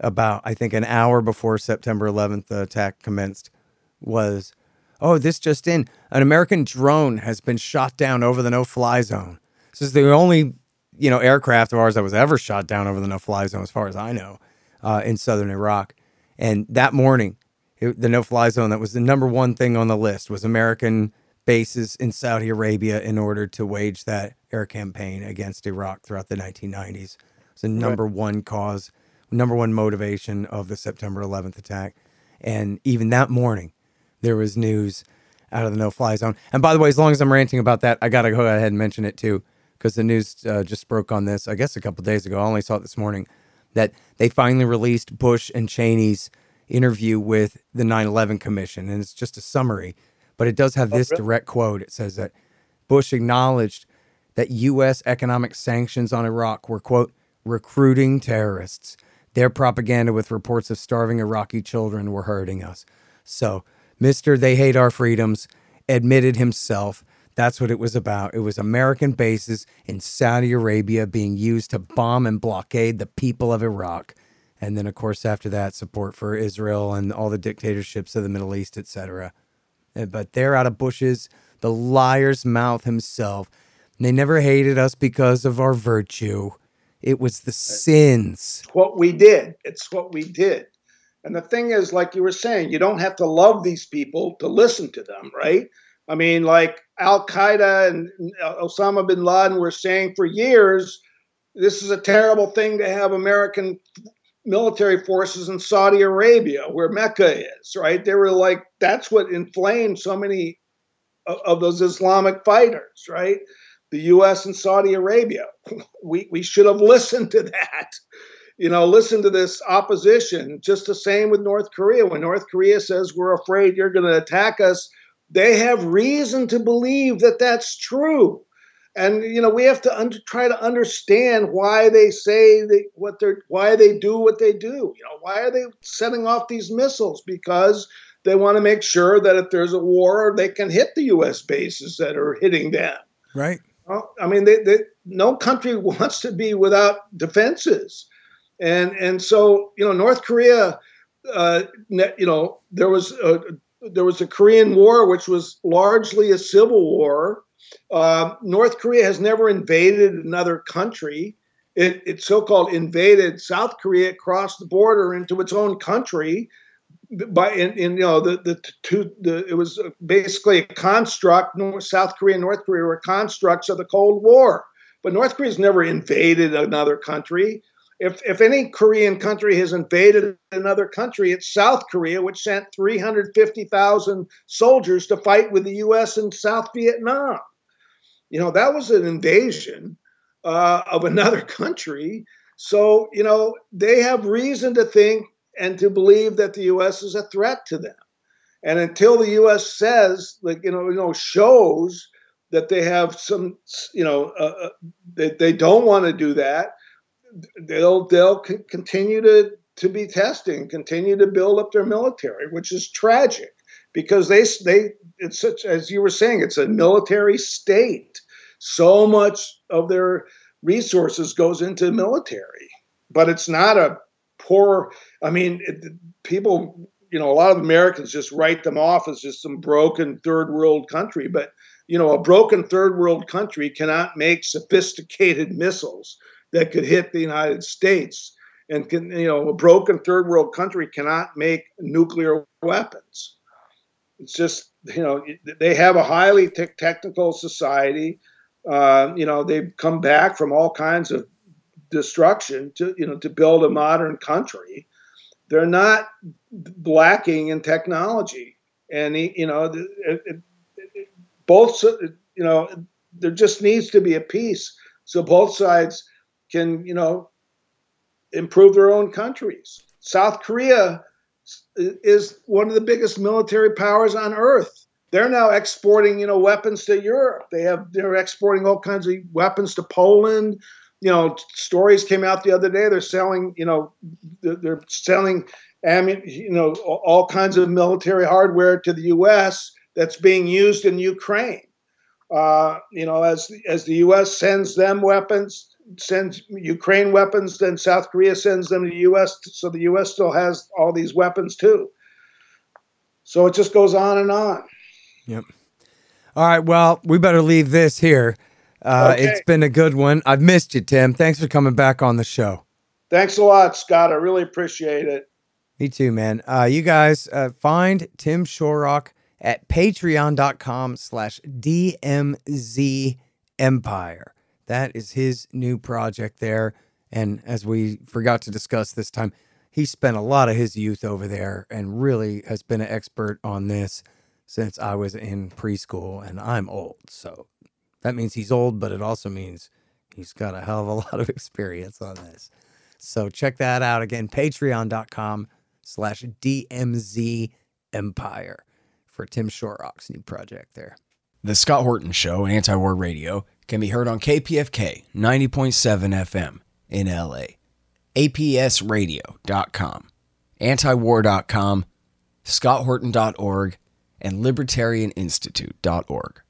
about, I think, an hour before September 11th, the attack commenced, was, oh, this just in. An American drone has been shot down over the no fly zone. This is the only, you know, aircraft of ours that was ever shot down over the no fly zone, as far as I know, uh, in southern Iraq. And that morning, it, the no fly zone that was the number one thing on the list was American bases in Saudi Arabia in order to wage that air campaign against Iraq throughout the 1990s. It's the number right. one cause, number one motivation of the September 11th attack. And even that morning, there was news out of the no fly zone. And by the way, as long as I'm ranting about that, I got to go ahead and mention it too, because the news uh, just broke on this, I guess, a couple days ago. I only saw it this morning that they finally released Bush and Cheney's interview with the 9 11 Commission. And it's just a summary, but it does have oh, this direct quote. It says that Bush acknowledged that U.S. economic sanctions on Iraq were, quote, recruiting terrorists. Their propaganda with reports of starving Iraqi children were hurting us. So, Mr. They Hate Our Freedoms admitted himself that's what it was about. It was American bases in Saudi Arabia being used to bomb and blockade the people of Iraq. And then, of course, after that, support for Israel and all the dictatorships of the Middle East, etc. Eh, but there out of Bush's, the liar's mouth himself. They never hated us because of our virtue. It was the sins. It's what we did. It's what we did. And the thing is, like you were saying, you don't have to love these people to listen to them, right? I mean, like Al Qaeda and Osama bin Laden were saying for years, this is a terrible thing to have American military forces in Saudi Arabia, where Mecca is, right? They were like, that's what inflamed so many of those Islamic fighters, right? the U.S. and Saudi Arabia. We, we should have listened to that. You know, listen to this opposition. Just the same with North Korea. When North Korea says we're afraid you're going to attack us, they have reason to believe that that's true. And you know, we have to under, try to understand why they say they, what they're, why they do what they do. You know, why are they setting off these missiles? Because they want to make sure that if there's a war, they can hit the U.S. bases that are hitting them. Right. Well, I mean, they, they, no country wants to be without defenses, and and so you know, North Korea, uh, you know, there was a, there was a Korean War, which was largely a civil war. Uh, North Korea has never invaded another country. It, it so-called invaded South Korea, crossed the border into its own country, by in, in, you know the the two the it was basically a construct. North, South Korea and North Korea were constructs of the Cold War, but North Korea's never invaded another country. If if any Korean country has invaded another country, it's South Korea, which sent 350,000 soldiers to fight with the U.S. in South Vietnam. You know that was an invasion uh, of another country. So you know they have reason to think and to believe that the U.S. is a threat to them. And until the U.S. says, like you know, you know, shows that they have some, you know, uh, uh that they don't want to do that, they'll they'll continue to to be testing, continue to build up their military, which is tragic because they they it's such as you were saying, it's a military state. So much of their resources goes into military, but it's not a poor. I mean, it, people, you know, a lot of Americans just write them off as just some broken third world country. But, you know, a broken third world country cannot make sophisticated missiles that could hit the United States. And can, you know, a broken third world country cannot make nuclear weapons. It's just, you know, they have a highly te- technical society. Uh, you know, they've come back from all kinds of destruction to, you know, to build a modern country. They're not lacking in technology. And, you know, it, it, it, both, you know, there just needs to be a peace so both sides can, you know, improve their own countries. South Korea is one of the biggest military powers on earth. They're now exporting, you know, weapons to Europe. They have they're exporting all kinds of weapons to Poland. You know, stories came out the other day. They're selling, you know, they're, selling, you know, all kinds of military hardware to the U.S. that's being used in Ukraine. Uh, you know, as as the U.S. sends them weapons, sends Ukraine weapons, then South Korea sends them to the U.S. So the U.S. still has all these weapons too. So it just goes on and on. Yep. All right. Well, we better leave this here. Uh, okay. It's been a good one. I've missed you, Tim. Thanks for coming back on the show. Thanks a lot, Scott. I really appreciate it. Me too, man. Uh, you guys uh, find Tim Shorrock at patreon.com slash DMZ Empire. That is his new project there. And as we forgot to discuss this time, he spent a lot of his youth over there and really has been an expert on this since I was in preschool and I'm old. So that means he's old, but it also means he's got a hell of a lot of experience on this. So check that out again, patreon.com slash DMZ Empire for Tim Shorrock's new project there. The Scott Horton Show, Anti War Radio, can be heard on KPFK 90.7 FM in LA, APSradio.com, antiwar.com, scotthorton.org, and libertarianinstitute.org.